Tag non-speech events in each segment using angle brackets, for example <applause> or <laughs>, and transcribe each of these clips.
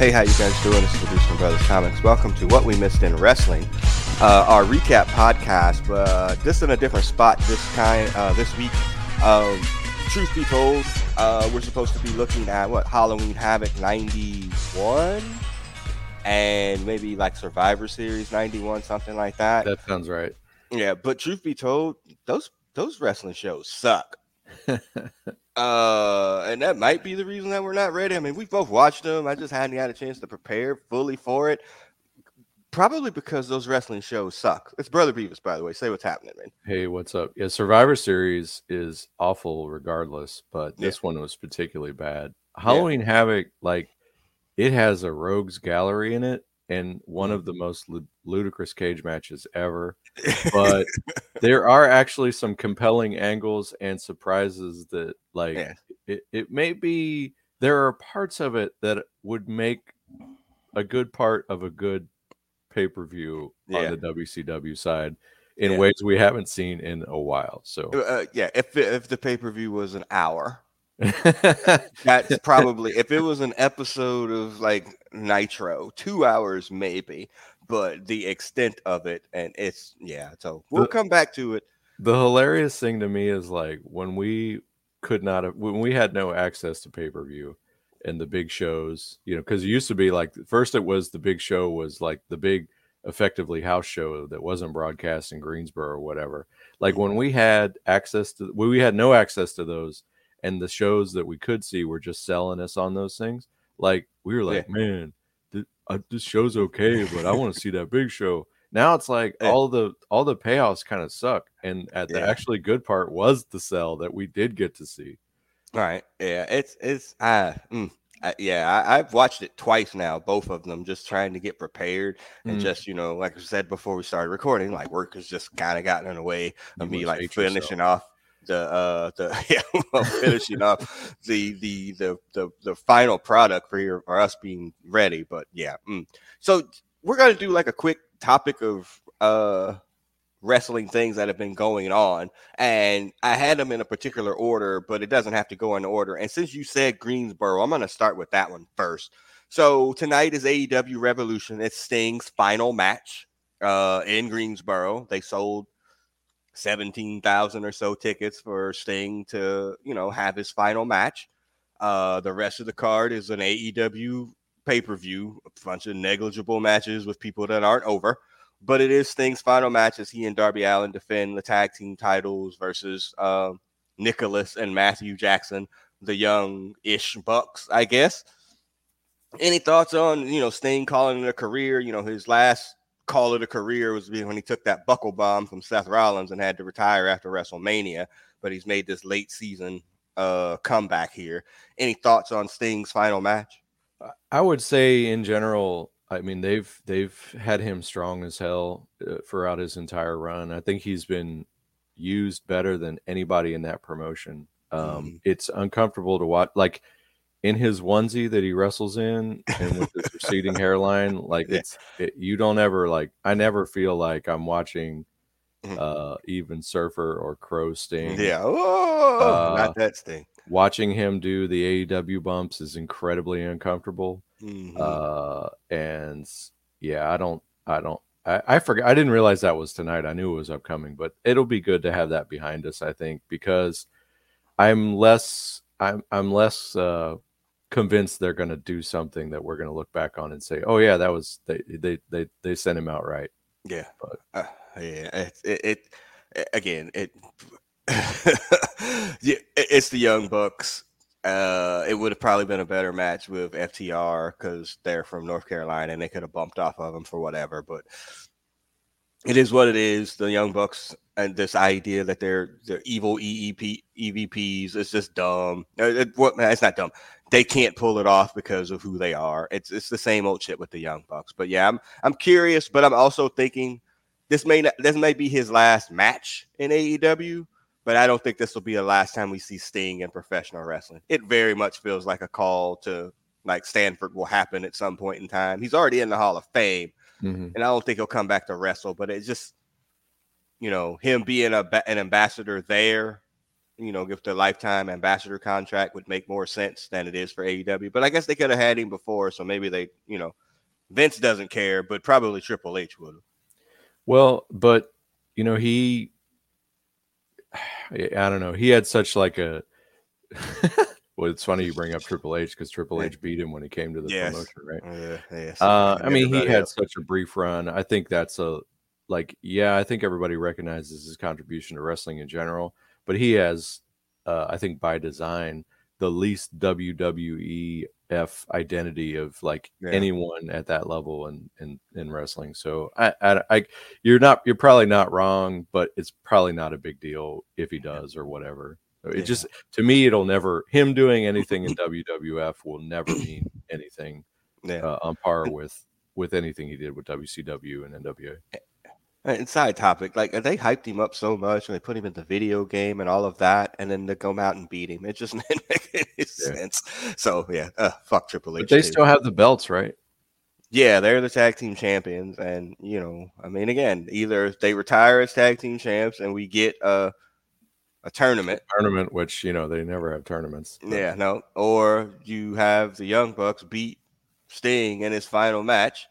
Hey, how you guys doing? This is the Booster Brothers Comics. Welcome to What We Missed in Wrestling, uh, our recap podcast, but uh, just in a different spot this kind uh, this week. Um, truth be told, uh, we're supposed to be looking at what Halloween Havoc '91 and maybe like Survivor Series '91, something like that. That sounds right. Yeah, but truth be told, those those wrestling shows suck. Uh, and that might be the reason that we're not ready. I mean, we both watched them. I just hadn't had a chance to prepare fully for it. Probably because those wrestling shows suck. It's Brother Beavis, by the way. Say what's happening, man. Hey, what's up? Yeah, Survivor Series is awful regardless, but this yeah. one was particularly bad. Halloween yeah. Havoc, like, it has a rogues gallery in it and one of the most ludicrous cage matches ever. But <laughs> there are actually some compelling angles and surprises that, like, yeah. it, it may be there are parts of it that would make a good part of a good pay per view yeah. on the WCW side in yeah. ways we haven't seen in a while. So, uh, uh yeah, if if the pay per view was an hour, <laughs> that's probably if it was an episode of like Nitro, two hours maybe, but the extent of it and it's yeah. So we'll the, come back to it. The hilarious thing to me is like when we could not have when we had no access to pay per view and the big shows, you know, because it used to be like first it was the big show was like the big effectively house show that wasn't broadcast in Greensboro or whatever. Like when we had access to we had no access to those and the shows that we could see were just selling us on those things. Like we were like, yeah. man, th- uh, this show's okay, but I want to <laughs> see that big show. Now it's like yeah. all the all the payoffs kind of suck, and at the actually good part was the sell that we did get to see. Right? Yeah. It's it's uh, mm, uh yeah. I, have watched it twice now, both of them, just trying to get prepared and mm. just you know, like I said before we started recording, like work has just kind of gotten in the way of you me like finishing yourself. off the uh the <laughs> yeah, finishing up the, the the the the final product for here for us being ready. But yeah, mm. so we're gonna do like a quick topic of uh wrestling things that have been going on and i had them in a particular order but it doesn't have to go in order and since you said greensboro i'm going to start with that one first so tonight is aew revolution it's sting's final match uh in greensboro they sold 17,000 or so tickets for Sting to, you know, have his final match. Uh, the rest of the card is an AEW pay per view, a bunch of negligible matches with people that aren't over. But it is Sting's final match as he and Darby Allin defend the tag team titles versus uh, Nicholas and Matthew Jackson, the young ish Bucks, I guess. Any thoughts on, you know, Sting calling it a career? You know, his last call it a career was when he took that buckle bomb from Seth Rollins and had to retire after WrestleMania. But he's made this late season uh, comeback here. Any thoughts on Sting's final match? I would say in general, I mean they've they've had him strong as hell uh, throughout his entire run. I think he's been used better than anybody in that promotion. Um, mm. It's uncomfortable to watch. Like in his onesie that he wrestles in and with his receding hairline like yeah. it's it, you don't ever like i never feel like i'm watching mm-hmm. uh even surfer or crow sting yeah oh, uh, not that sting watching him do the aew bumps is incredibly uncomfortable mm-hmm. uh and yeah i don't i don't I, I forgot i didn't realize that was tonight i knew it was upcoming but it'll be good to have that behind us i think because i'm less i'm i'm less uh convinced they're going to do something that we're going to look back on and say, "Oh yeah, that was they they they they sent him out right." Yeah, but uh, yeah, it, it, it again it <laughs> yeah, it's the Young Bucks. Uh, it would have probably been a better match with FTR because they're from North Carolina and they could have bumped off of them for whatever. But it is what it is. The Young Bucks and this idea that they're they're evil EEP EVPs. It's just dumb. Uh, it, what, it's not dumb they can't pull it off because of who they are. It's it's the same old shit with the young bucks. But yeah, I'm I'm curious, but I'm also thinking this may not this may be his last match in AEW, but I don't think this will be the last time we see Sting in professional wrestling. It very much feels like a call to like Stanford will happen at some point in time. He's already in the Hall of Fame, mm-hmm. and I don't think he'll come back to wrestle. But it's just, you know, him being a an ambassador there you know, if the lifetime ambassador contract would make more sense than it is for AEW. But I guess they could have had him before, so maybe they, you know, Vince doesn't care, but probably Triple H would have. Well, but you know, he <sighs> I don't know, he had such like a <laughs> well, it's funny you bring up Triple H because Triple H beat him when he came to the yes. promotion, right? Yeah, yeah. Uh, I mean, he had else. such a brief run. I think that's a like, yeah, I think everybody recognizes his contribution to wrestling in general, but he has, uh, I think, by design, the least WWE F identity of like yeah. anyone at that level in in, in wrestling. So I, I, I you're not you're probably not wrong, but it's probably not a big deal if he does or whatever. It yeah. just to me it'll never him doing anything in <clears throat> WWF will never mean anything yeah. uh, on par with with anything he did with WCW and NWA. Inside topic, like they hyped him up so much and they put him in the video game and all of that, and then they come out and beat him. It just <laughs> didn't make any yeah. sense. So yeah, uh, fuck Triple H. But they still have the belts, right? Yeah, they're the tag team champions, and you know, I mean, again, either they retire as tag team champs and we get a a tournament, a tournament, which you know they never have tournaments. But. Yeah, no, or you have the Young Bucks beat Sting in his final match.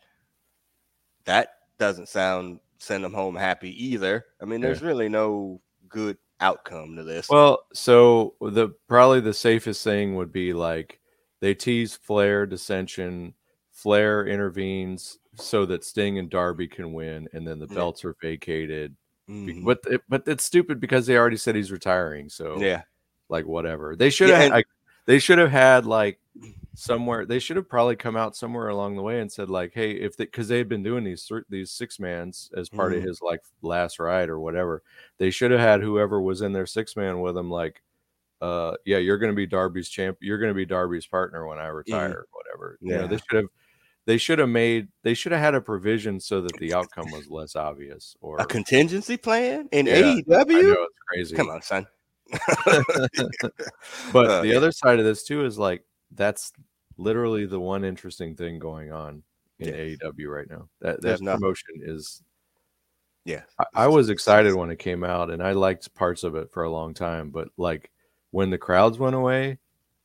That doesn't sound send them home happy either. I mean, there's yeah. really no good outcome to this. Well, so the probably the safest thing would be like they tease Flair dissension, Flair intervenes so that Sting and Darby can win, and then the belts are vacated. Mm-hmm. But it, but it's stupid because they already said he's retiring. So yeah, like whatever. They should have. Yeah, they should have had like <clears throat> somewhere they should have probably come out somewhere along the way and said like hey if they because they had been doing these these six mans as part mm-hmm. of his like last ride or whatever they should have had whoever was in their six man with him like uh yeah you're gonna be darby's champ you're gonna be darby's partner when i retire mm-hmm. whatever yeah. you know they should have they should have made they should have had a provision so that the outcome was less obvious or a contingency plan in yeah, AEW. Know, it's crazy. Come on, son. <laughs> but uh, the yeah. other side of this too is like that's literally the one interesting thing going on in yes. AEW right now. That that promotion is yeah. I, I, was excited when it came out and I liked parts of it for a long time, but like when the crowds went away,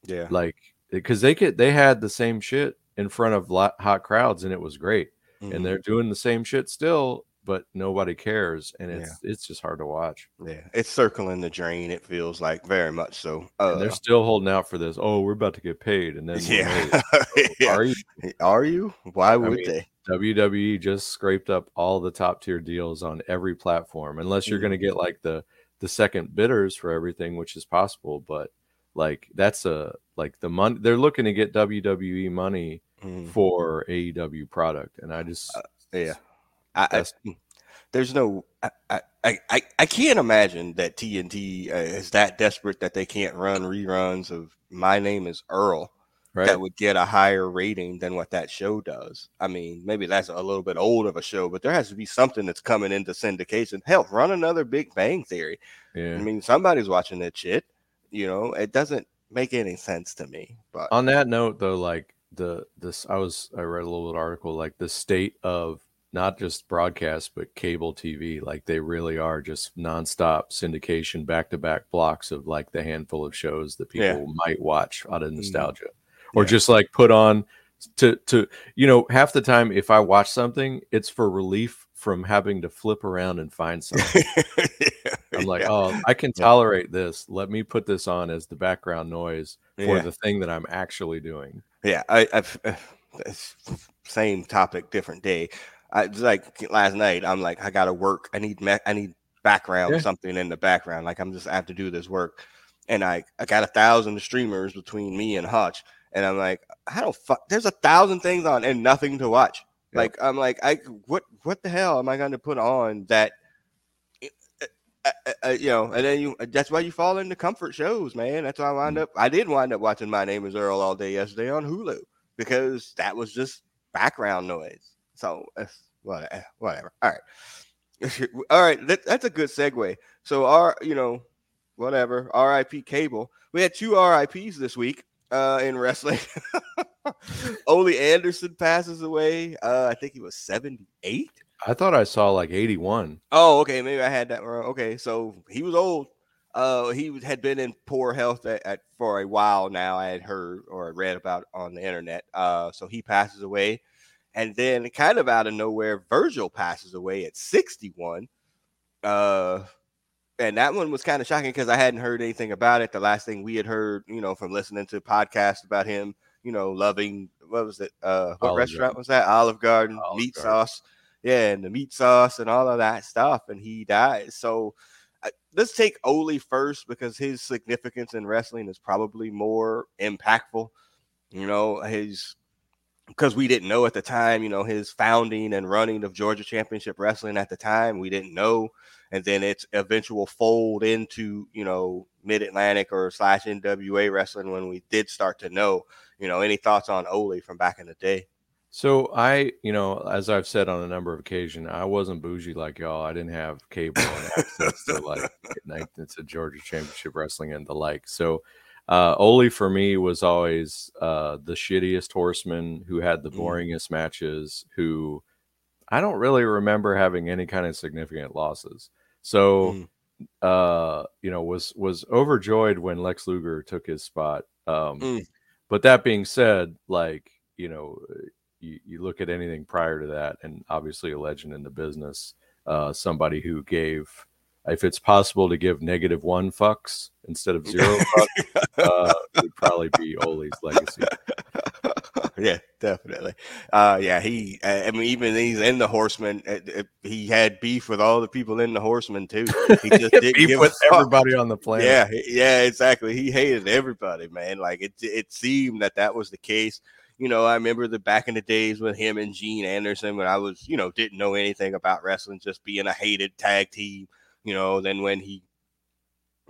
yeah. Like because they could they had the same shit in front of hot crowds and it was great. Mm-hmm. And they're doing the same shit still but nobody cares, and it's yeah. it's just hard to watch. Yeah, it's circling the drain. It feels like very much so. Uh, they're still holding out for this. Oh, we're about to get paid, and then yeah, <laughs> yeah. are you? Are you? Why would I mean, they? WWE just scraped up all the top tier deals on every platform, unless you're mm-hmm. going to get like the the second bidders for everything, which is possible. But like that's a like the money they're looking to get WWE money mm-hmm. for AEW product, and I just uh, yeah I, I, there's no, I, I, I, I can't imagine that TNT uh, is that desperate that they can't run reruns of My Name Is Earl right. that would get a higher rating than what that show does. I mean, maybe that's a little bit old of a show, but there has to be something that's coming into syndication. Hell, run another Big Bang Theory. Yeah. I mean, somebody's watching that shit. You know, it doesn't make any sense to me. But on that note, though, like the this, I was I read a little bit article like the state of not just broadcast but cable TV. Like they really are just nonstop syndication, back to back blocks of like the handful of shows that people yeah. might watch out of mm-hmm. nostalgia, mm-hmm. or yeah. just like put on to to you know half the time if I watch something, it's for relief from having to flip around and find <laughs> something. I'm like, oh, I can tolerate this. Let me put this on as the background noise for the thing that I'm actually doing. Yeah, I, I've. Uh, same topic, different day. I like last night. I'm like, I gotta work. I need me- I need background, yeah. something in the background. Like I'm just I have to do this work, and I I got a thousand streamers between me and Hutch, and I'm like, I don't fuck. There's a thousand things on and nothing to watch. Yeah. Like I'm like, I what what the hell am I going to put on that? Uh, uh, uh, you know, and then you that's why you fall into comfort shows, man. That's why I wind mm. up I did wind up watching My Name is Earl all day yesterday on Hulu because that was just background noise. So whatever. Eh, whatever. All right. <laughs> All right. That, that's a good segue. So our, you know, whatever. RIP cable. We had two RIPs this week uh, in wrestling. <laughs> Ole Anderson passes away. Uh, I think he was 78. I thought I saw like 81. Oh, okay. Maybe I had that wrong. Okay. So he was old. Uh, he had been in poor health at, at, for a while now. I had heard or read about on the internet. Uh, so he passes away, and then kind of out of nowhere, Virgil passes away at 61. Uh, and that one was kind of shocking because I hadn't heard anything about it. The last thing we had heard, you know, from listening to podcasts about him, you know, loving what was it? Uh, what Olive restaurant Garden. was that? Olive Garden, Olive meat Garden. sauce, yeah, and the meat sauce and all of that stuff. And he died. So uh, let's take Ole first because his significance in wrestling is probably more impactful. You know, his because we didn't know at the time, you know, his founding and running of Georgia Championship Wrestling at the time, we didn't know. And then its eventual fold into, you know, Mid Atlantic or slash NWA wrestling when we did start to know. You know, any thoughts on Ole from back in the day? So I, you know, as I've said on a number of occasions, I wasn't bougie like y'all. I didn't have cable and access to like <laughs> to Georgia Championship Wrestling and the like. So uh, Ole for me was always uh, the shittiest horseman who had the mm. boringest mm. matches. Who I don't really remember having any kind of significant losses. So, mm. uh, you know, was was overjoyed when Lex Luger took his spot. Um, mm. But that being said, like you know, you, you look at anything prior to that, and obviously a legend in the business, uh, somebody who gave if it's possible to give negative one fucks instead of <laughs> zero fucks, uh, would probably be Ole's legacy. <laughs> yeah, definitely. Uh, yeah, he. I mean, even he's in the Horsemen. He had beef with all the people in the Horsemen too. He <laughs> just didn't beef with everybody on the planet. Yeah, yeah, exactly. He hated everybody, man. Like it. It seemed that that was the case. You know, I remember the back in the days with him and Gene Anderson when I was, you know, didn't know anything about wrestling, just being a hated tag team you know, then when he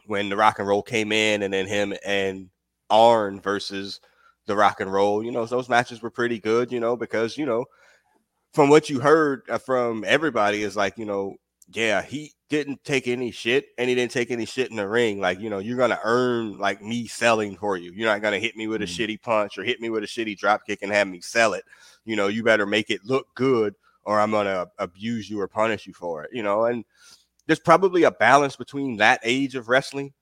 when the rock and roll came in and then him and Arn versus the rock and roll, you know, those matches were pretty good, you know, because, you know, from what you heard uh, from everybody is like, you know, yeah, he didn't take any shit and he didn't take any shit in the ring. Like, you know, you're going to earn like me selling for you. You're not going to hit me with a mm-hmm. shitty punch or hit me with a shitty drop kick and have me sell it. You know, you better make it look good or I'm going to abuse you or punish you for it, you know, and there's probably a balance between that age of wrestling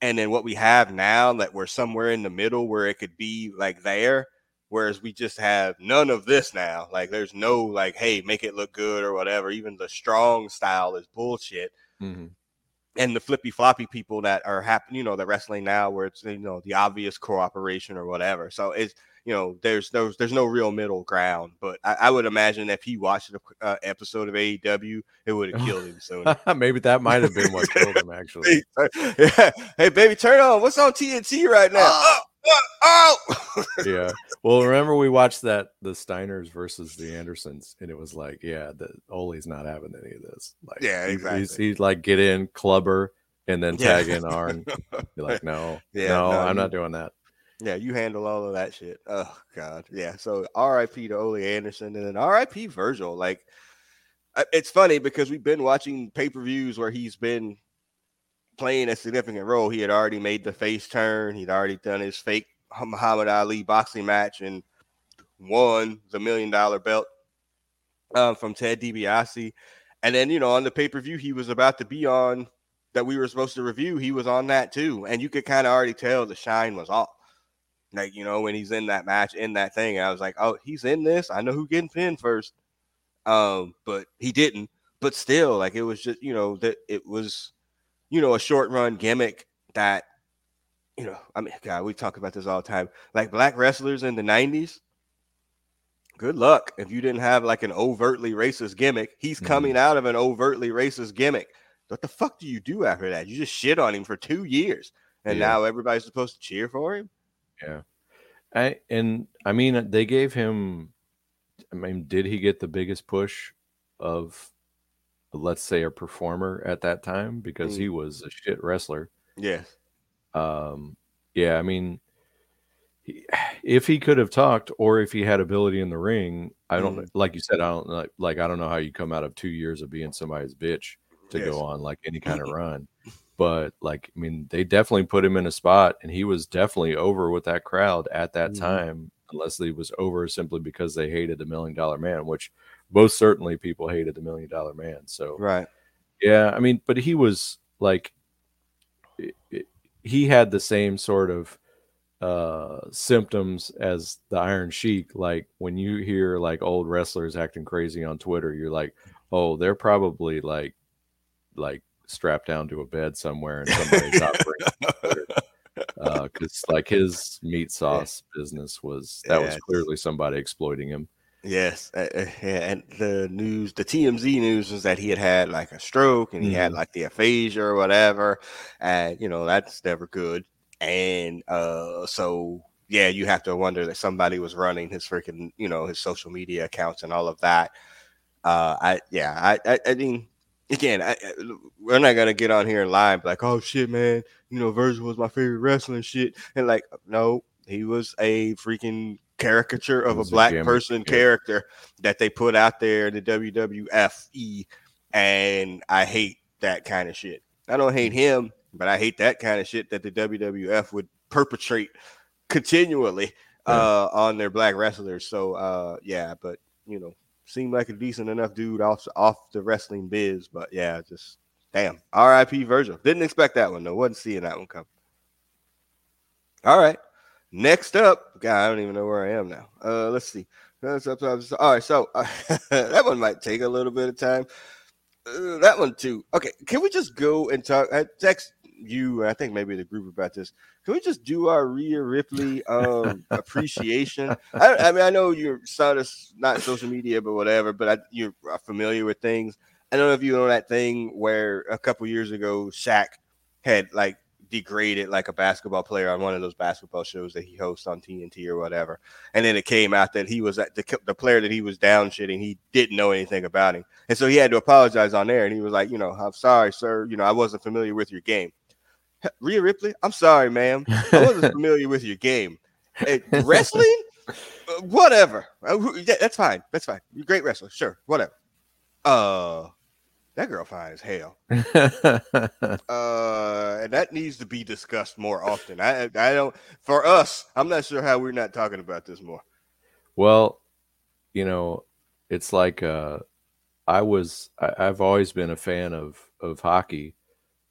and then what we have now that we're somewhere in the middle where it could be like there whereas we just have none of this now. Like there's no like hey make it look good or whatever. Even the strong style is bullshit. Mm-hmm. And the flippy floppy people that are happening you know the wrestling now where it's you know the obvious cooperation or whatever so it's you know, there's there's there's no real middle ground. But I, I would imagine if he watched an uh, episode of AEW, it would have <laughs> killed him soon. <laughs> Maybe that might have been what killed him. <laughs> Actually, yeah. Hey, baby, turn on. What's on TNT right now? Oh, oh, <laughs> yeah. Well, remember we watched that the Steiners versus the Andersons, and it was like, yeah, the Ole's not having any of this. Like, yeah, exactly. He's, he's like get in clubber and then tag yeah. in Arn. <laughs> Be like, no, yeah, no, no, I'm not doing that. Yeah, you handle all of that shit. Oh God, yeah. So R.I.P. to Ole Anderson, and then R.I.P. Virgil. Like, uh, it's funny because we've been watching pay per views where he's been playing a significant role. He had already made the face turn. He'd already done his fake Muhammad Ali boxing match and won the million dollar belt um, from Ted DiBiase. And then, you know, on the pay per view he was about to be on that we were supposed to review, he was on that too. And you could kind of already tell the shine was off. Like, you know, when he's in that match, in that thing, I was like, oh, he's in this. I know who getting pinned first. Um, but he didn't. But still, like it was just, you know, that it was, you know, a short run gimmick that, you know, I mean, God, we talk about this all the time. Like black wrestlers in the 90s, good luck if you didn't have like an overtly racist gimmick. He's mm-hmm. coming out of an overtly racist gimmick. What the fuck do you do after that? You just shit on him for two years, and yeah. now everybody's supposed to cheer for him. Yeah. I and I mean they gave him I mean did he get the biggest push of let's say a performer at that time because mm. he was a shit wrestler. Yes. Um yeah, I mean he, <sighs> if he could have talked or if he had ability in the ring, I don't mm. like you said I don't like, like I don't know how you come out of 2 years of being somebody's bitch to yes. go on like any kind of <laughs> run but like I mean, they definitely put him in a spot, and he was definitely over with that crowd at that mm-hmm. time. Unless he was over simply because they hated the Million Dollar Man, which most certainly people hated the Million Dollar Man. So right, yeah, I mean, but he was like, he had the same sort of uh symptoms as the Iron Sheik. Like when you hear like old wrestlers acting crazy on Twitter, you're like, oh, they're probably like like strapped down to a bed somewhere and somebody's <laughs> operating because uh, like his meat sauce business was that was clearly somebody exploiting him. Yes, uh, uh, yeah, and the news, the TMZ news was that he had had like a stroke and he mm-hmm. had like the aphasia or whatever, and you know that's never good. And uh, so yeah, you have to wonder that somebody was running his freaking, you know, his social media accounts and all of that. Uh, I yeah, I I, I mean, again, I, we're not gonna get on here and lie and like, oh shit, man, you know, Virgil was my favorite wrestling shit, and like, no, he was a freaking caricature of a black a person yeah. character that they put out there in the WWFE, and I hate that kind of shit. I don't hate him, but I hate that kind of shit that the WWF would perpetrate continually uh, on their black wrestlers. So uh, yeah, but you know, seemed like a decent enough dude off off the wrestling biz, but yeah, just damn. R.I.P. Virgil. Didn't expect that one though. Wasn't seeing that one come. All right. Next up, God, I don't even know where I am now. Uh, let's see. All right, so uh, <laughs> that one might take a little bit of time. Uh, that one too. Okay, can we just go and talk? I text you, I think maybe the group about this. Can we just do our Rhea Ripley um, <laughs> appreciation? I, I, mean, I know you're not, social media, but whatever. But I, you're familiar with things. I don't know if you know that thing where a couple years ago Shaq had like degraded like a basketball player on one of those basketball shows that he hosts on TNT or whatever. And then it came out that he was at the, the player that he was down shitting. He didn't know anything about him. And so he had to apologize on there. And he was like, you know, I'm sorry, sir. You know, I wasn't familiar with your game. Rhea Ripley, I'm sorry, ma'am. I wasn't <laughs> familiar with your game. Hey, wrestling? Uh, whatever. Uh, that's fine. That's fine. You're a great wrestler. Sure. Whatever. Uh, that girl fine as hell. <laughs> uh, and that needs to be discussed more often. I, I don't. For us, I'm not sure how we're not talking about this more. Well, you know, it's like uh, I was. I, I've always been a fan of of hockey,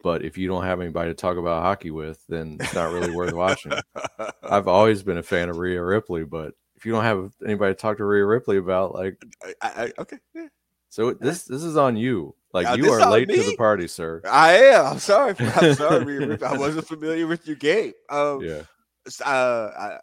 but if you don't have anybody to talk about hockey with, then it's not really worth watching. <laughs> I've always been a fan of Rhea Ripley, but if you don't have anybody to talk to Rhea Ripley about, like, I, I, okay, yeah. So this this is on you. Like now, you are late me? to the party, sir. I am. I'm sorry. I'm sorry. I wasn't familiar with your game. Um, yeah. Uh, I,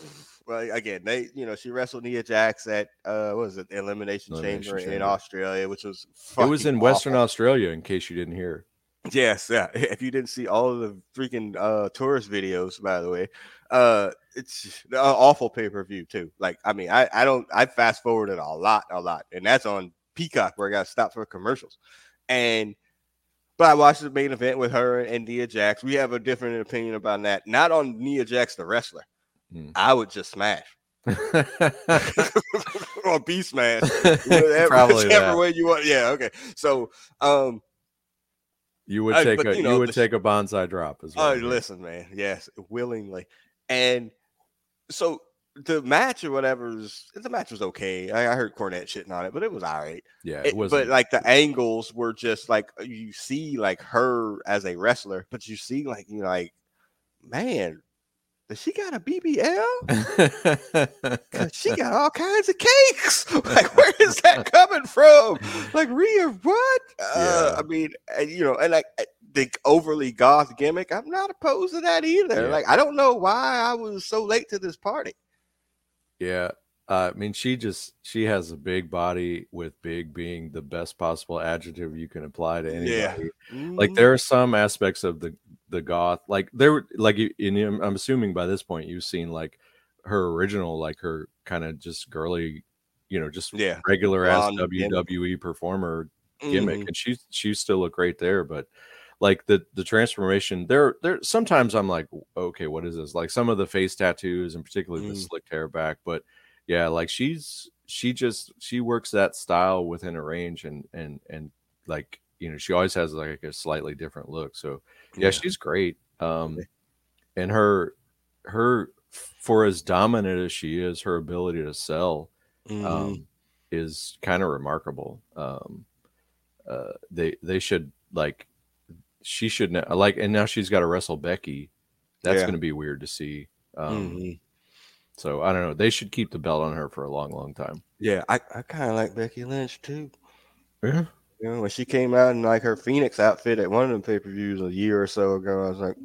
<sighs> well, again, they, you know, she wrestled Nia Jax at uh, what was it, Elimination, Elimination Chamber, Chamber, in Australia, which was it was in awful. Western Australia. In case you didn't hear. Yes, yeah. <laughs> If you didn't see all of the freaking uh, tourist videos, by the way, uh, it's an awful pay per view too. Like, I mean, I, I don't I fast forwarded a lot, a lot, and that's on Peacock where I got stopped for commercials. And but I watched the main event with her and Nia Jax. We have a different opinion about that. Not on Nia Jax, the wrestler. Hmm. I would just smash. <laughs> <laughs> or be smash. <laughs> Whatever, Probably whichever way you want. Yeah, okay. So um you would take a you, know, you would the, take a banzai drop as well. Oh, listen, man. Yes, willingly. And so the match or whatever was the match was okay. I, I, heard Cornette shitting on it, but it was all right. Yeah, it was. But like the angles were just like you see like her as a wrestler, but you see like you know, like man, does she got a BBL? <laughs> she got all kinds of cakes. <laughs> Like, where is that <laughs> coming from? Like, Rhea, what? Uh, yeah. I mean, you know, and like the overly goth gimmick, I'm not opposed to that either. Yeah. Like, I don't know why I was so late to this party. Yeah. Uh, I mean, she just she has a big body with big being the best possible adjective you can apply to anybody. Yeah. Mm-hmm. Like there are some aspects of the the goth, like there, like in, I'm assuming by this point you've seen like her original, like her kind of just girly, you know, just yeah, regular ass WWE performer gimmick, mm-hmm. and she she still look great there, but like the the transformation there there sometimes i'm like okay what is this like some of the face tattoos and particularly mm. the slicked hair back but yeah like she's she just she works that style within a range and and and like you know she always has like a slightly different look so yeah, yeah. she's great um and her her for as dominant as she is her ability to sell mm. um is kind of remarkable um uh they they should like she shouldn't like. And now she's got to wrestle Becky. That's Yeah. going to be weird to see. Um, Mhm. So I don't know. They should keep the belt on her for a long, long time. Yeah, I, I kind of like Becky Lynch too. Yeah. You know, when she came out in like her Phoenix outfit at one of the pay per views a year or so ago, I was like,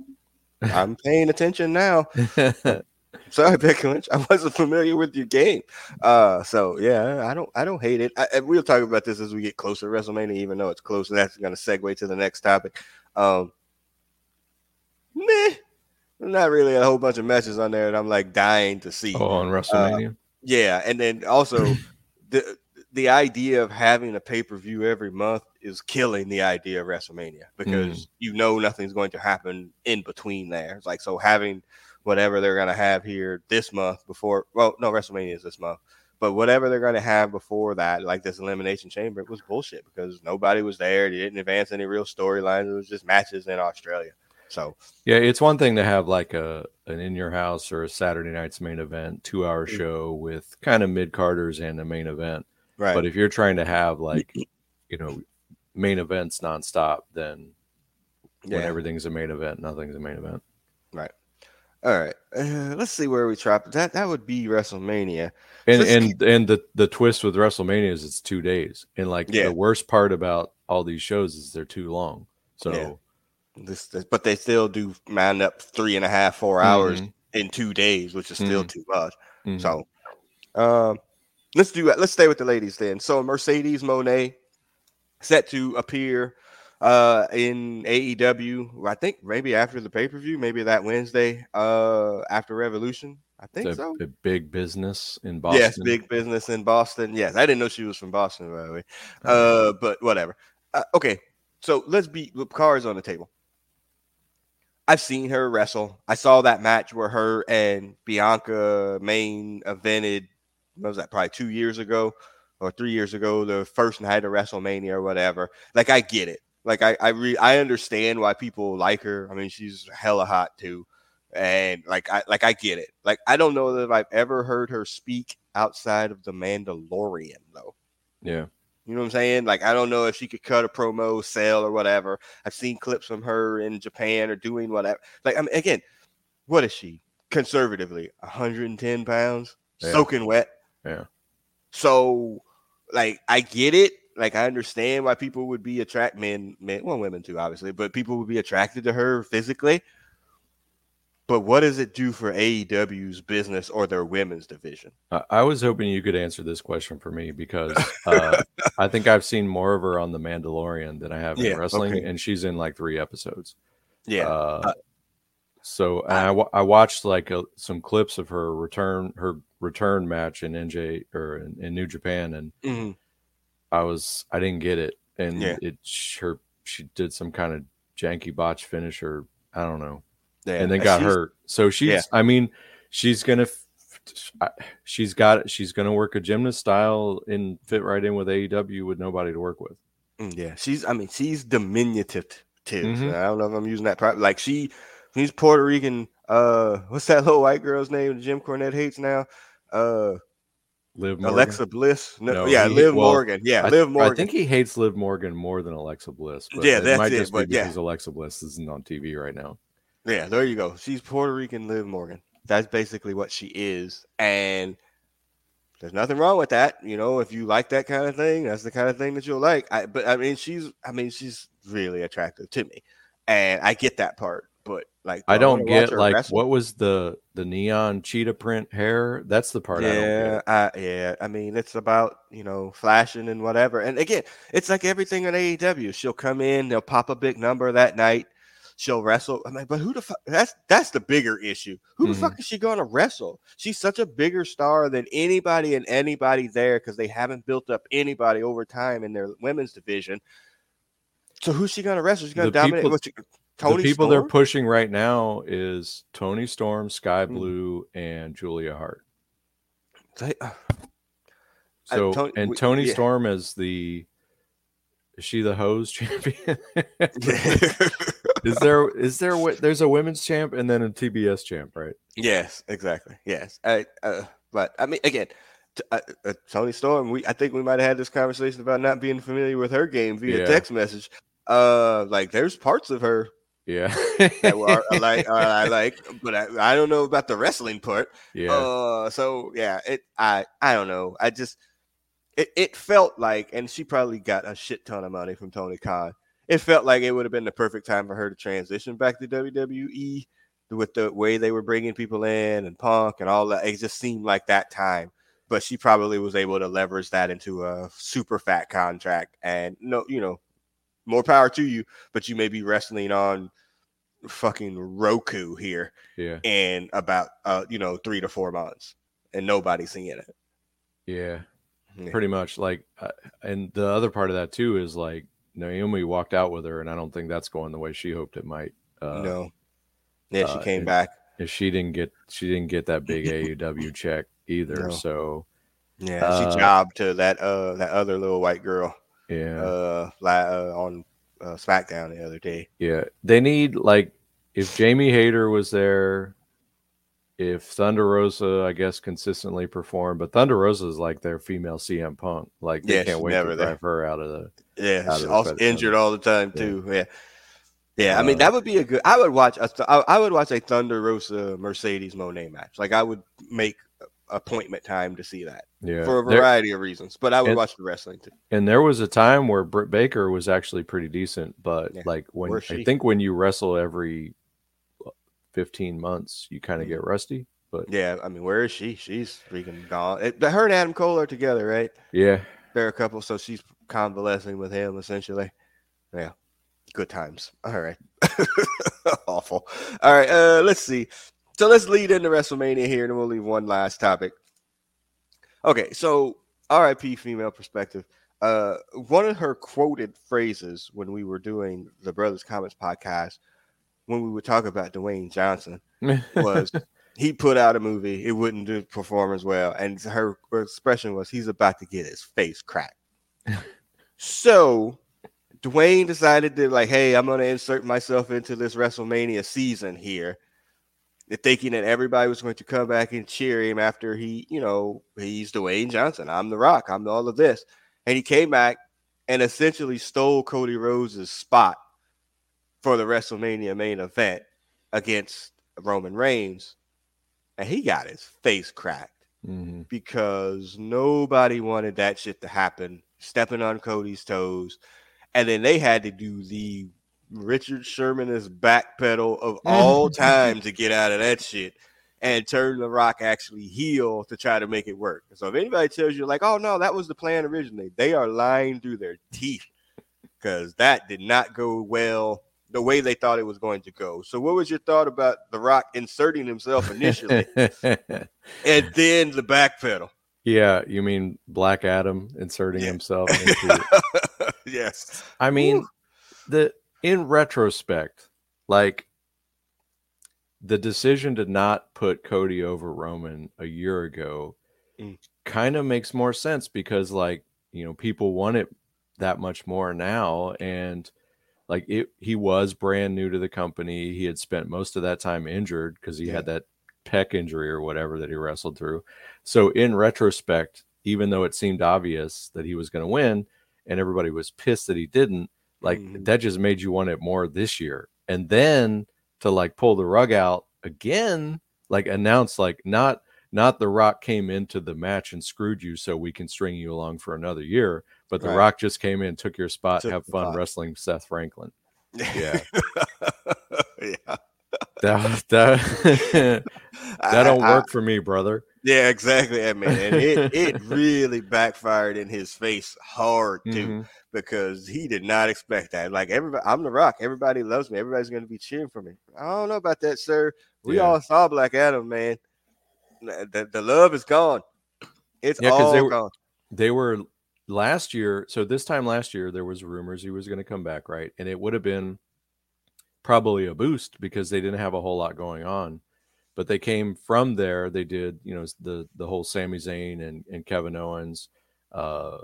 I'm paying attention now. <laughs> Sorry, Becky Lynch, I wasn't familiar with your game. Uh, so yeah, I don't, I don't hate it. I, we'll talk about this as we get closer to WrestleMania, even though it's close. And that's going to segue to the next topic. Um, meh, not really a whole bunch of matches on there that I'm like dying to see. oh, on WrestleMania. Yeah, and then also <laughs> the the idea of having a pay per view every month is killing the idea of WrestleMania because you know nothing's going to happen in between there. It's like so having whatever they're gonna have here this month before. Well, no, WrestleMania is this month, but whatever they're gonna have before that, like this Elimination Chamber, it was bullshit because nobody was there. They didn't advance any real storylines. It was just matches in Australia. So Yeah, it's one thing to have like a an in your house or a Saturday night's main event, two hour Mm. show with kind of mid carders and a main event. right, But if you're trying to have like, you know, main events nonstop, then when everything's a main event, nothing's a main event. All right, uh, let's see where we drop. That that would be WrestleMania. And Let's and and the the twist with WrestleMania is it's two days. And like Yeah. the worst part about all these shows is they're too long. So Yeah. This, this, but they still do man up three and a half, four hours Mhm. in two days, which is still too much. Mhm. So, um, let's do let's stay with the ladies then. So Mercedes Moné set to appear uh in AEW. I think maybe after the pay per view, maybe that Wednesday uh after Revolution. I think a, so. a big business in Boston. Yes, big business in Boston. Yes, I didn't know she was from Boston, by the way. Uh, but whatever. Uh, okay, so let's be with cards on the table. I've seen her wrestle. I saw that match where her and Bianca main evented. What was that? Probably two years ago or three years ago. The first night of WrestleMania or whatever. Like I get it. Like I I re- I understand why people like her. I mean, she's hella hot too, and like I like I get it. Like I don't know that I've ever heard her speak outside of the Mandalorian though. Yeah. You know what I'm saying? Like, I don't know if she could cut a promo, sell, or whatever. I've seen clips from her in Japan or doing whatever. Like, I mean, again, what is she conservatively? 110 pounds, Yeah. soaking wet. Yeah. So, like, I get it. Like, I understand why people would be attracted, men, men, well, women too, obviously, but people would be attracted to her physically. But what does it do for AEW's business or their women's division? I, I was hoping you could answer this question for me because <laughs> uh, I think I've seen more of her on The Mandalorian than I have Yeah, in wrestling, okay. and she's in like three episodes. Yeah. Uh, so and I, I watched like a, some clips of her return her return match in NJ or in, in New Japan, and Mhm. I was I didn't get it, and Yeah. it her she did some kind of janky botch finisher. I don't know, Yeah. and then got hurt. So she's Yeah. I mean she's gonna she's got she's gonna work a gymnast style and fit right in with AEW with nobody to work with. Mm, Yeah, she's. I mean, she's diminutive. Mhm. I don't know if I'm using that. Pro- like she, she's Puerto Rican. Uh, what's that little white girl's name? Jim Cornette hates now. Uh, Liv Morgan. Alexa Bliss. No, No, yeah, he- Liv well, Morgan. Yeah, I, Liv Morgan. I think he hates Liv Morgan more than Alexa Bliss. But Yeah, that's might it, just but yeah. Alexa Bliss isn't on TV right now. Yeah, there you go. She's Puerto Rican Liv Morgan. That's basically what she is. And there's nothing wrong with that. You know, if you like that kind of thing, that's the kind of thing that you'll like. I, but I mean, she's, I mean, she's really attractive to me. And I get that part. But like, I do don't get like wrestle? what was the the neon cheetah print hair? That's the part I don't yeah, get. I, yeah. I mean, it's about you know flashing and whatever. And again, it's like everything on AEW. She'll come in, they'll pop a big number that night. She'll wrestle. I'm like, but who the fuck? That's that's the bigger issue. Who the Mhm. fuck is she going to wrestle? She's such a bigger star than anybody and anybody there because they haven't built up anybody over time in their women's division. So who's she going to wrestle? She's going to dominate. people- Tony the people they're pushing right now is Toni Storm, Sky Mhm. Blue, and Julia Hart. They- uh, So Tony- and we- Tony yeah. Storm is the is she the hose <laughs> champion? <laughs> is there is there wo- there's a women's champ and then a TBS champ, right? Yes, exactly. Yes, I, uh, but I mean, again, uh, uh, Toni Storm. We I think we might have had this conversation about not being familiar with her game via Yeah. text message. Uh, like there's parts of her Yeah. that were I <laughs> like, I like, but I, I don't know about the wrestling part. yeah. Uh, so yeah, it I I don't know. I just it, it felt like, and she probably got a shit ton of money from Tony Khan. It felt like it would have been the perfect time for her to transition back to WWE with the way they were bringing people in and Punk and all that. It just seemed like that time. But she probably was able to leverage that into a super fat contract. And no, you know, more power to you. But you may be wrestling on fucking Roku here yeah. in about uh you know three to four months and nobody's seeing it Yeah. Yeah. Pretty much like uh, and the other part of that too is like Naomi walked out with her and I don't think that's going the way she hoped it might. Uh no yeah she uh, came back and she didn't get she didn't get that big <laughs> AEW check either. No. So yeah uh, she jobbed to that uh that other little white girl yeah. uh, uh on uh, smackdown the other day Yeah, they need like if Jamie Hayter was there, if Thunder Rosa, I guess, consistently performed, but Thunder Rosa is like their female CM Punk. Like they Yeah, can't wait to drive her out of the. yeah she's the also injured all the time Yeah. too yeah yeah i mean Uh, that would be a good i would watch a I would watch a thunder rosa mercedes moné match like i would make appointment time to see that Yeah, for a There- variety of reasons but i would and- watch the wrestling too and there was a time where Britt Baker was actually pretty decent, but Yeah. like when I think when you wrestle every fifteen months, you kind of Mm-hmm. get rusty. But yeah i mean where is she she's freaking gone it, her and adam cole are together right yeah, they're a couple, so she's convalescing with him essentially. Yeah, good times. All right, <laughs> awful. All right, uh, let's see. So let's lead into WrestleMania here, and we'll leave one last topic. Okay, so RIP female perspective. Uh, one of her quoted phrases when we were doing the Brothers Comments podcast, when we would talk about Dwayne Johnson, <laughs> was he put out a movie, it wouldn't do perform as well, and her expression was he's about to get his face cracked. <laughs> so Dwayne decided to like, hey, I'm gonna insert myself into this WrestleMania season here. Thinking that everybody was going to come back and cheer him after he, you know, he's Dwayne Johnson. I'm the rock. I'm all of this. And he came back and essentially stole Cody Rhodes' spot for the WrestleMania main event against Roman Reigns. And he got his face cracked Mhm. because nobody wanted that shit to happen, stepping on Cody's toes. And then they had to do the Richard Sherman is backpedal of <laughs> all time to get out of that shit and turn the rock actually heel to try to make it work. So if anybody tells you like, oh no, that was the plan originally, they are lying through their teeth because that did not go well the way they thought it was going to go. So what was your thought about the rock inserting himself initially <laughs> and then the backpedal? yeah, you mean Black Adam inserting Yeah. himself <laughs> into yes. I mean, the in retrospect, like the decision to not put Cody over Roman a year ago Mm. kind of makes more sense because like, you know, people want it that much more now and like it he was brand new to the company. He had spent most of that time injured because he Yeah. had that pec injury or whatever that he wrestled through. So in retrospect, even though it seemed obvious that he was going to win and everybody was pissed that he didn't, like Mhm. that just made you want it more this year. And then to like pull the rug out again, like announce like not not the rock came into the match and screwed you so we can string you along for another year, but the Right. rock just came in, took your spot, Took have fun spot. wrestling Seth Franklin. Yeah. <laughs> yeah. That that, <laughs> that don't I- I- work for me, brother. yeah, exactly. I mean, and it, <laughs> it really backfired in his face hard too. Mhm. because he did not expect that. Like everybody, I'm the Rock. Everybody loves me. Everybody's going to be cheering for me. I don't know about that, sir. We Yeah. all saw Black Adam, man. The, the love is gone. It's Yeah, all they were- gone. they were last year so this time last year there was rumors he was going to come back right and it would have been probably a boost because they didn't have a whole lot going on but they came from there they did you know the the whole Sami Zayn and and Kevin Owens uh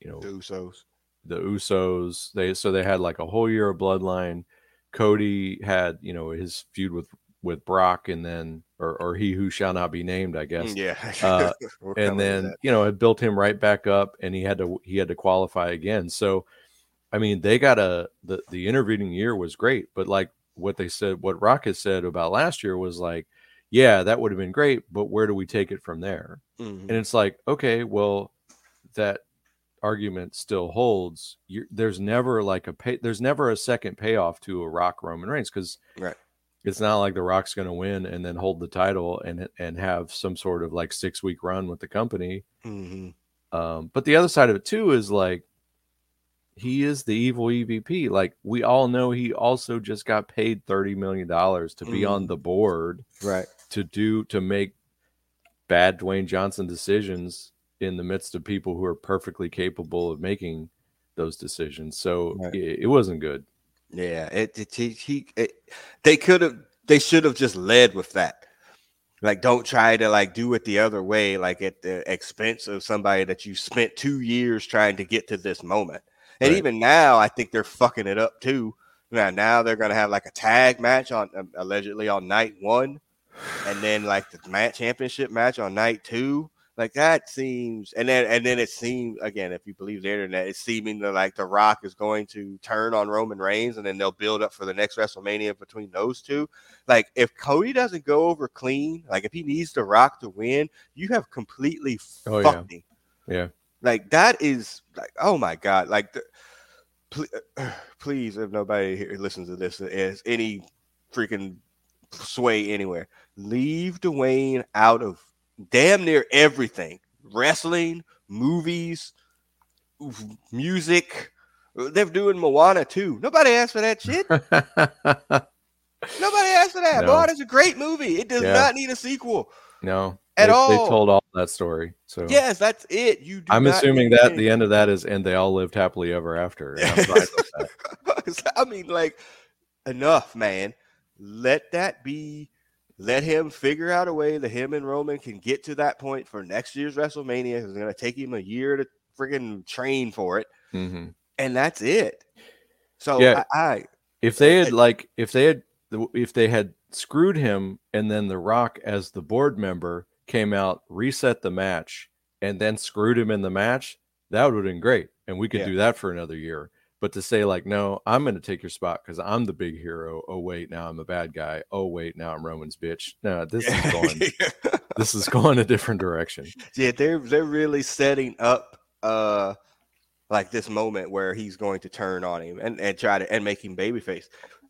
you know The Usos. the Usos. They so they had like a whole year of bloodline. Cody had you know his feud with with Brock, and then or or he who shall not be named, I guess. Mm, Yeah. Uh, <laughs> and then you know it built him right back up, and he had to he had to qualify again. So I mean, they got a the the intervening year was great, but like what they said, what Rocket said about last year was like, yeah, that would have been great, but where do we take it from there? Mhm. And it's like, okay, well, that argument still holds. you there's never like a pay. There's never a second payoff to a Rock Roman Reigns because Right. it's not like the Rock's going to win and then hold the title and and have some sort of like six week run with the company. Mhm. Um, but the other side of it too is like he is the evil EVP. Like we all know, he also just got paid thirty million dollars to be on Mhm. the board Right. to do to make bad Dwayne Johnson decisions in the midst of people who are perfectly capable of making those decisions. So Right. it, it wasn't good. Yeah, it, it he, he it, they could have they should have just led with that. Like don't try to like do it the other way like at the expense of somebody that you spent 2 years trying to get to this moment. And Right. even now I think they're fucking it up too. Now now they're going to have like a tag match on um, allegedly on night 1 and then like the match championship match on night 2. Like that seems, and then and then it seems again, if you believe the internet, it's seeming that like The Rock is going to turn on Roman Reigns, and then they'll build up for the next WrestleMania between those two. Like if Cody doesn't go over clean, like if he needs The Rock to win, you have completely Oh, yeah. fucked him. Yeah. Like that is like, oh my god, like the, please, <sighs> please, if nobody here listens to this is any freaking sway anywhere, leave Dwayne out of damn near everything wrestling, movies, music. They're doing Moana too. Nobody asked for that shit. <laughs> Nobody asked for that. No. Moana's a great movie. It does Yeah. not need a sequel. no, At they, all. They told all that story. So Yes, that's it. You. Do I'm assuming that the end of that is, and they all lived happily ever after. I'm fine with that. <laughs> I mean, like, enough, man. Let that be. Let him figure out a way that him and Roman can get to that point for next year's WrestleMania. It's going to take him a year to friggin' train for it, Mhm. and that's it. So Yeah. I, I If they had It- like, if they had, if they had screwed him, and then The Rock as the board member came out, reset the match, and then screwed him in the match, that would have been great, and we could Yeah. do that for another year. But to say like, no, I'm going to take your spot because I'm the big hero. Oh wait, now I'm a bad guy. Oh wait, now I'm Roman's bitch. No, this is going. <laughs> this is going a different direction. yeah, they're they're really setting up uh like this moment where he's going to turn on him and, and try to and make him babyface.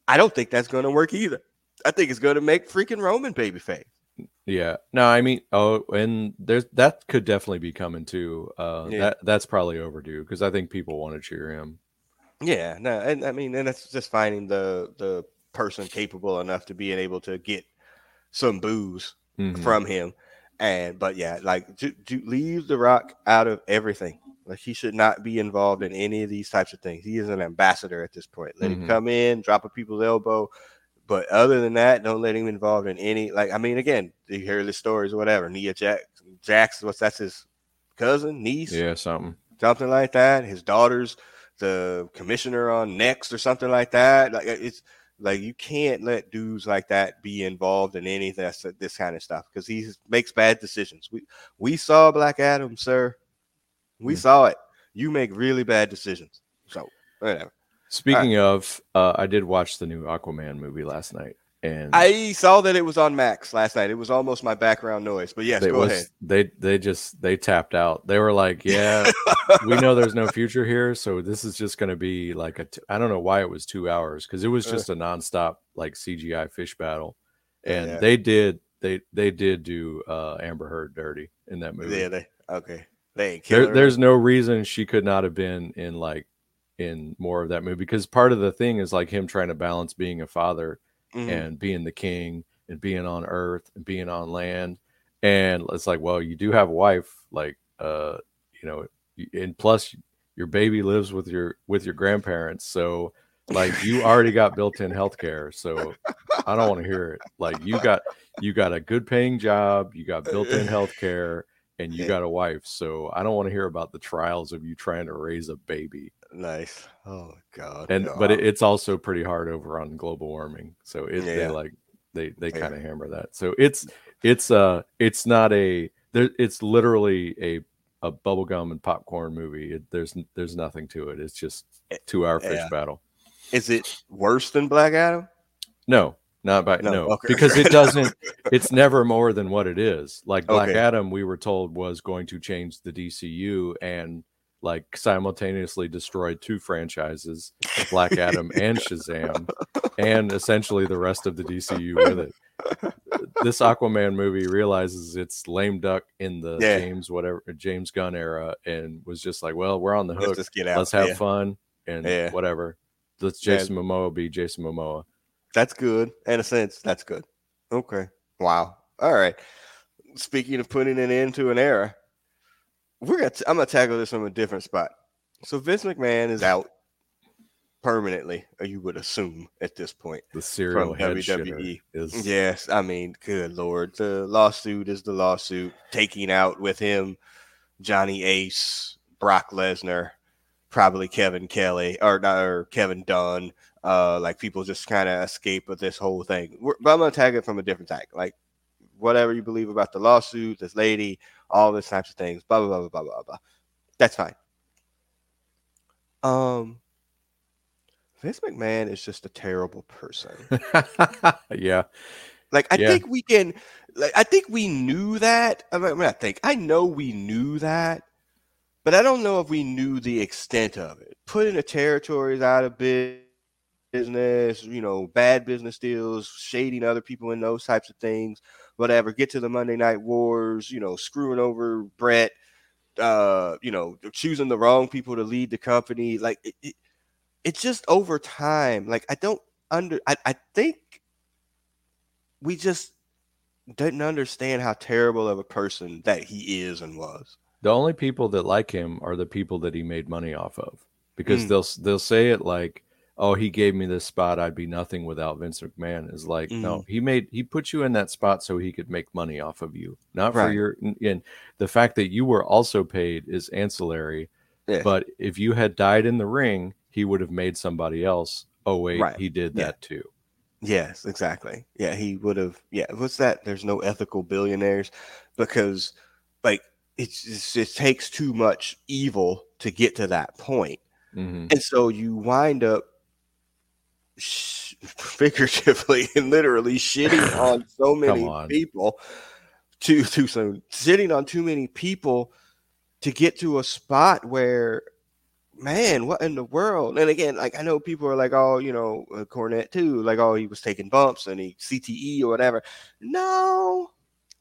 I don't think that's going to work either. I think it's going to make freaking Roman babyface. Yeah. No, I mean, oh, and there's that could definitely be coming too. Uh, Yeah. that that's probably overdue because I think people want to cheer him. Yeah, no, and I mean, and that's just finding the the person capable enough to being able to get some booze Mhm. from him. And but yeah, like to, to leave the Rock out of everything. Like he should not be involved in any of these types of things. He is an ambassador at this point. Let him Mhm. come in, drop a people's elbow. But other than that, don't let him involved in any like I mean, again, you hear the stories or whatever. Nia Jax Jax, what's that's his cousin, niece, Yeah, something. something like that. His daughter's the commissioner on Next or something like that. Like it's like you can't let dudes like that be involved in any of this, this kind of stuff because he makes bad decisions. We we saw Black Adam, sir. We Mm. saw it. You make really bad decisions. So whatever. Speaking of, uh, I did watch the new Aquaman movie last night, and I saw that it was on Max last night. It was almost my background noise, but yes, go was ahead. they they just they tapped out. They were like, yeah, we know there's no future here, so this is just going to be like a. T- I don't know why it was two hours because it was Uh. just a nonstop like CGI fish battle, and Yeah. they did they they did do uh, Amber Heard dirty in that movie. Yeah, they okay. They ain't there, there's no reason she could not have been in like in more of that movie because part of the thing is like him trying to balance being a father Mhm. and being the king and being on earth and being on land. And it's like well you do have a wife like uh you know and plus your baby lives with your with your grandparents. So like you already got built-in health care so i don't want to hear it. Like you got you got a good paying job you got built-in <laughs> health care and you <laughs> got a wife so i don't want to hear about the trials of you trying to raise a baby nice. Oh god. and no. but it, it's also pretty hard over on global warming so it they like they they Yeah. kind of hammer that so it's it's uh it's not a there it's literally a a bubblegum and popcorn movie. It, there's there's nothing to it. It's just two hour fish Yeah. battle. Is it worse than Black Adam? No, not by No, no, okay. because it <laughs> doesn't. It's never more than what it is. Like Black Okay. Adam, we were told was going to change the DCU and like simultaneously destroyed two franchises, Black Adam and Shazam, and essentially the rest of the DCU with it. This Aquaman movie realizes it's lame duck in the Yeah. James whatever James Gunn era, and was just like, well, we're on the hook. Let's get out. Let's have Yeah. fun and Yeah. whatever. Let's. Jason Momoa be Jason Momoa. That's good. In a sense, that's good. Okay. Wow. All right. Speaking of putting an end to an era, we're gonna I'm gonna tackle this from a different spot. So Vince McMahon is out permanently, you would assume at this point. The serial head WWE. is Yes, I mean, good lord, the lawsuit is the lawsuit, taking out with him Johnny Ace, Brock Lesnar, probably Kevin Kelly or not or Kevin Dunn. Uh, like people just kind of escape with this whole thing. We're, but I'm gonna tag it from a different tag, like whatever you believe about the lawsuit, this lady, all these types of things. Blah blah blah blah blah blah. blah. That's fine. Um, Vince McMahon is just a terrible person. <laughs> yeah. Like I Yeah. think we can like I think we knew that. I mean, I think I know we knew that, but I don't know if we knew the extent of it. Putting the territories out of bu- business, you know, bad business deals, shading other people in those types of things, whatever. Get to the Monday Night Wars, you know, screwing over Brett, uh, you know, choosing the wrong people to lead the company. Like it, it, it's just over time. Like I don't under. I, I think we just didn't understand how terrible of a person that he is and was. The only people that like him are the people that he made money off of because Mm. they'll they'll say it like, "Oh, he gave me this spot. I'd be nothing without Vince McMahon." Is like, Mm. no, he made he put you in that spot so he could make money off of you, not for your. And the fact that you were also paid is ancillary. Yeah. But if you had died in the ring, he would have made somebody else. Oh wait, Right. he did Yeah. that too. Yes, exactly. Yeah, he would have. Yeah, what's that? There's no ethical billionaires because, like, it's, it's it takes too much evil to get to that point, hmm and so you wind up sh- <laughs> figuratively <laughs> and literally shitting on so many on. people. Too too soon. sitting on too many people to get to a spot where man, what in the world? And again, like I know people are like, oh, you know, uh, Cornette too, like, oh, he was taking bumps and he CTE or whatever. No,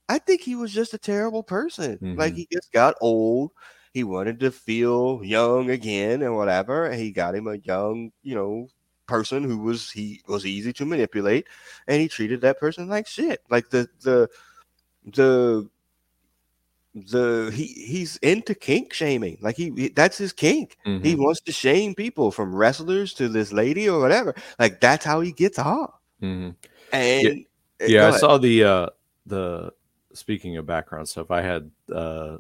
I think he was just a terrible person. Like Mhm. he just got old. He wanted to feel young again and whatever. And he got him a young, you know, person who was he was easy to manipulate, and he treated that person like shit. Like the the the the he he's into kink shaming. Like he, he- that's his kink. Mm-hmm. He wants to shame people from wrestlers to this lady or whatever. Like that's how he gets off. hmm And uh, yeah i saw the uh the speaking of background stuff i had uh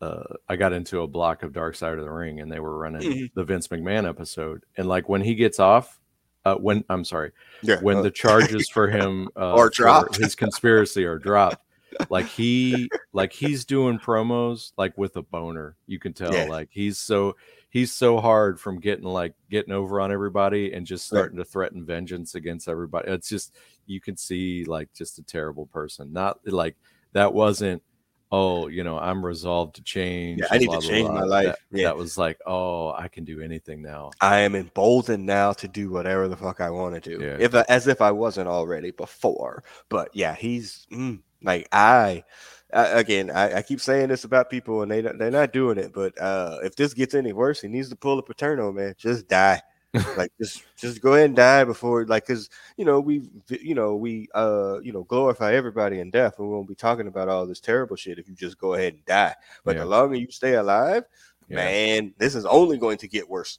uh i got into a block of dark side of the ring and they were running Mhm. the vince mcmahon episode and like when he gets off uh when i'm sorry yeah, when uh, the <laughs> charges for him uh, Are dropped. his conspiracy are dropped <laughs> like he like he's doing promos like with a boner you can tell Yeah. like he's so he's so hard from getting like getting over on everybody and just Right. starting to threaten vengeance against everybody it's just you can see like just a terrible person not like that wasn't oh you know i'm resolved to change Yeah, I need to blah, blah, change blah. my life. that, Yeah. that was like oh i can do anything now I am emboldened now to do whatever the fuck I want to do, Yeah. if as if I wasn't already before. But yeah, he's mm, like I. Uh, again, I, I keep saying this about people, and they they're not doing it. But uh, if this gets any worse, he needs to pull a Paterno, man. Just die, like just just go ahead and die before, like, because you know we you know we uh you know glorify everybody in death, and we won't be talking about all this terrible shit if you just go ahead and die. But Yeah. the longer you stay alive, Yeah. man, this is only going to get worse.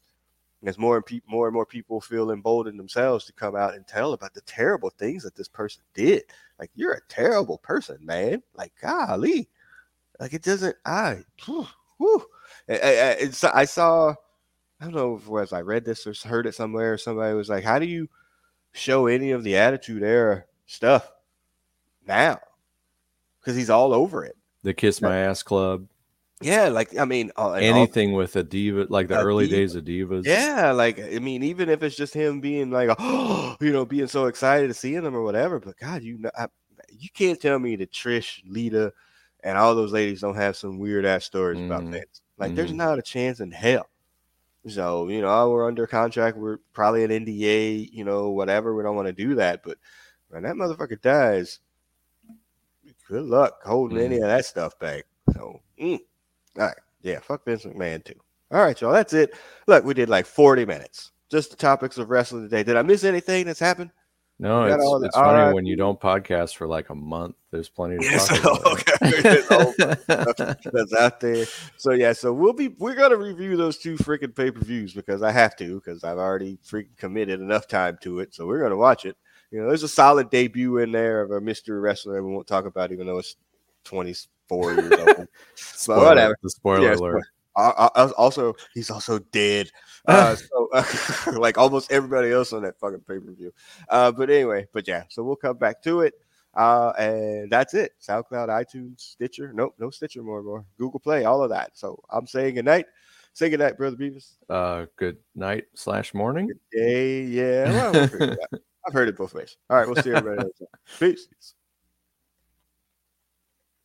As more and pe- more and more people feel emboldened themselves to come out and tell about the terrible things that this person did. Like you're a terrible person, man. Like golly, like it doesn't. I, whew, whew. I, I, I- I saw. I don't know if it was I read this or heard it somewhere. Somebody was like, "How do you show any of the Attitude Era stuff now?" Because he's all over it. the kiss my ass club Yeah, like I mean, uh, anything all, with a diva, like the early diva. days of divas. Yeah, like I mean, even if it's just him being like, oh, <gasps> you know, being so excited to see them or whatever. But God, you know, I, you can't tell me that Trish, Lita, and all those ladies don't have some weird ass stories mm about Vince. Like, mm there's not a chance in hell. So, you know, oh, we're under contract. We're probably an NDA, you know, whatever. We don't want to do that. But when that motherfucker dies, good luck holding mm any of that stuff back. So, mm. All right. Yeah, fuck Vince McMahon too. All right, y'all. That's it. Look, we did like 40 minutes. Just the topics of wrestling today. Did I miss anything that's happened? No, it's, the, it's funny right. when you don't podcast for like a month. There's plenty to yes, talk <laughs> about. <laughs> <laughs> that's out there. So yeah, so we'll be we're gonna review those two freaking pay per views because I have to because I've already freaking committed enough time to it. So we're gonna watch it. You know, there's a solid debut in there of a mystery wrestler we won't talk about, even though it's 24 years old. spoiler, whatever. The spoiler yeah, alert. I, I, also, he's also dead. <laughs> Uh, so, uh, <laughs> like almost everybody else on that fucking pay per view. Uh, but anyway, but yeah, so we'll come back to it. Uh, and that's it. SoundCloud, iTunes, Stitcher. Nope, no Stitcher more, more. Google Play, all of that. So I'm saying good night. Say good night, brother Beavis. Uh, good night slash morning. Good day, yeah. Well, I've heard it <laughs> both ways. All right, we'll see everybody. Peace.